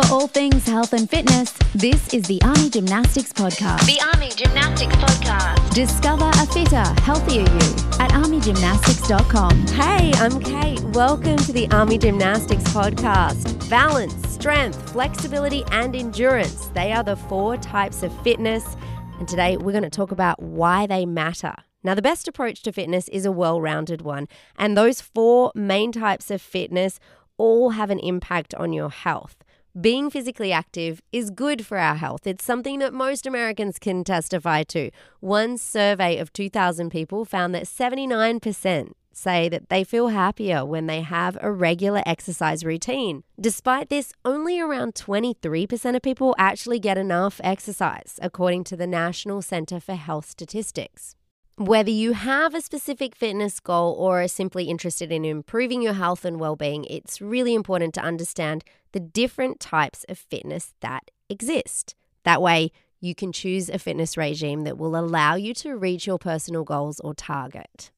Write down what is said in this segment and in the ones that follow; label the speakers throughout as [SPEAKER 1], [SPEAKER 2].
[SPEAKER 1] For all things health and fitness, this is the Army Gymnastics Podcast.
[SPEAKER 2] The Army Gymnastics Podcast.
[SPEAKER 1] Discover a fitter, healthier you at armygymnastics.com.
[SPEAKER 3] Hey, I'm Kate. Welcome to the Army Gymnastics Podcast. Balance, strength, flexibility, and endurance. They are the four types of fitness. And today we're going to talk about why they matter. Now, the best approach to fitness is a well rounded one. And those four main types of fitness all have an impact on your health. Being physically active is good for our health. It's something that most Americans can testify to. One survey of 2,000 people found that 79% say that they feel happier when they have a regular exercise routine. Despite this, only around 23% of people actually get enough exercise, according to the National Center for Health Statistics. Whether you have a specific fitness goal or are simply interested in improving your health and well being, it's really important to understand the different types of fitness that exist. That way, you can choose a fitness regime that will allow you to reach your personal goals or target.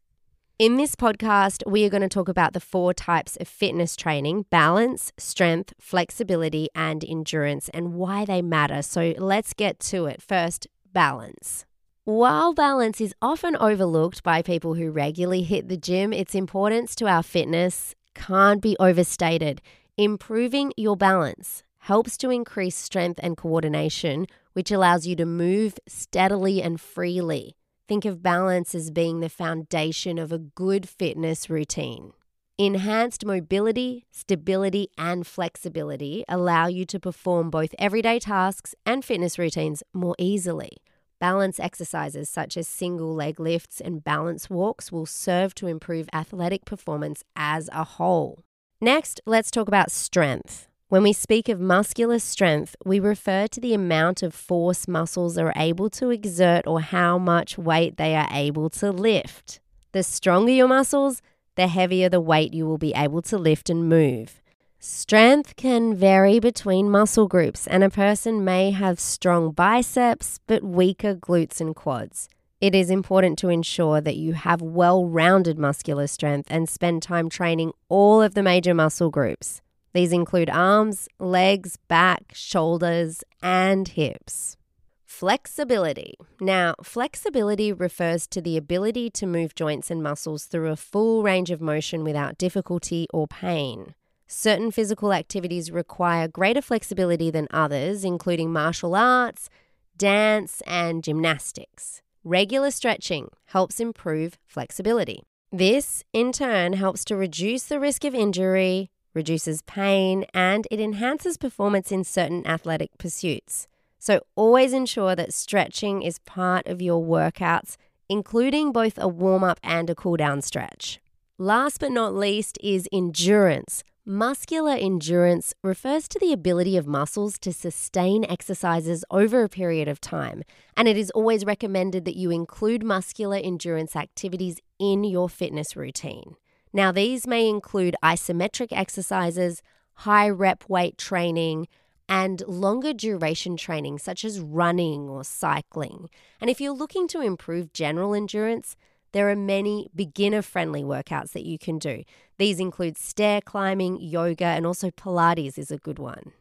[SPEAKER 3] In this podcast, we are going to talk about the four types of fitness training balance, strength, flexibility, and endurance, and why they matter. So let's get to it. First, balance. While balance is often overlooked by people who regularly hit the gym, its importance to our fitness can't be overstated. Improving your balance helps to increase strength and coordination, which allows you to move steadily and freely. Think of balance as being the foundation of a good fitness routine. Enhanced mobility, stability, and flexibility allow you to perform both everyday tasks and fitness routines more easily. Balance exercises such as single leg lifts and balance walks will serve to improve athletic performance as a whole. Next, let's talk about strength. When we speak of muscular strength, we refer to the amount of force muscles are able to exert or how much weight they are able to lift. The stronger your muscles, the heavier the weight you will be able to lift and move. Strength can vary between muscle groups, and a person may have strong biceps but weaker glutes and quads. It is important to ensure that you have well rounded muscular strength and spend time training all of the major muscle groups. These include arms, legs, back, shoulders, and hips. Flexibility. Now, flexibility refers to the ability to move joints and muscles through a full range of motion without difficulty or pain. Certain physical activities require greater flexibility than others, including martial arts, dance, and gymnastics. Regular stretching helps improve flexibility. This, in turn, helps to reduce the risk of injury, reduces pain, and it enhances performance in certain athletic pursuits. So, always ensure that stretching is part of your workouts, including both a warm up and a cool down stretch. Last but not least is endurance. Muscular endurance refers to the ability of muscles to sustain exercises over a period of time, and it is always recommended that you include muscular endurance activities in your fitness routine. Now, these may include isometric exercises, high rep weight training, and longer duration training such as running or cycling. And if you're looking to improve general endurance, there are many beginner friendly workouts that you can do. These include stair climbing, yoga, and also Pilates is a good one.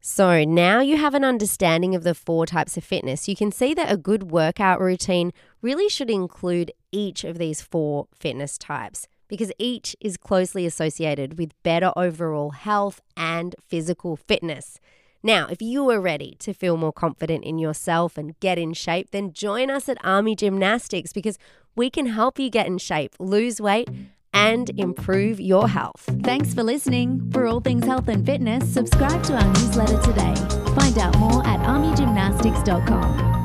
[SPEAKER 3] So now you have an understanding of the four types of fitness. You can see that a good workout routine really should include each of these four fitness types because each is closely associated with better overall health and physical fitness. Now, if you are ready to feel more confident in yourself and get in shape, then join us at Army Gymnastics because we can help you get in shape, lose weight, and improve your health.
[SPEAKER 1] Thanks for listening. For all things health and fitness, subscribe to our newsletter today. Find out more at armygymnastics.com.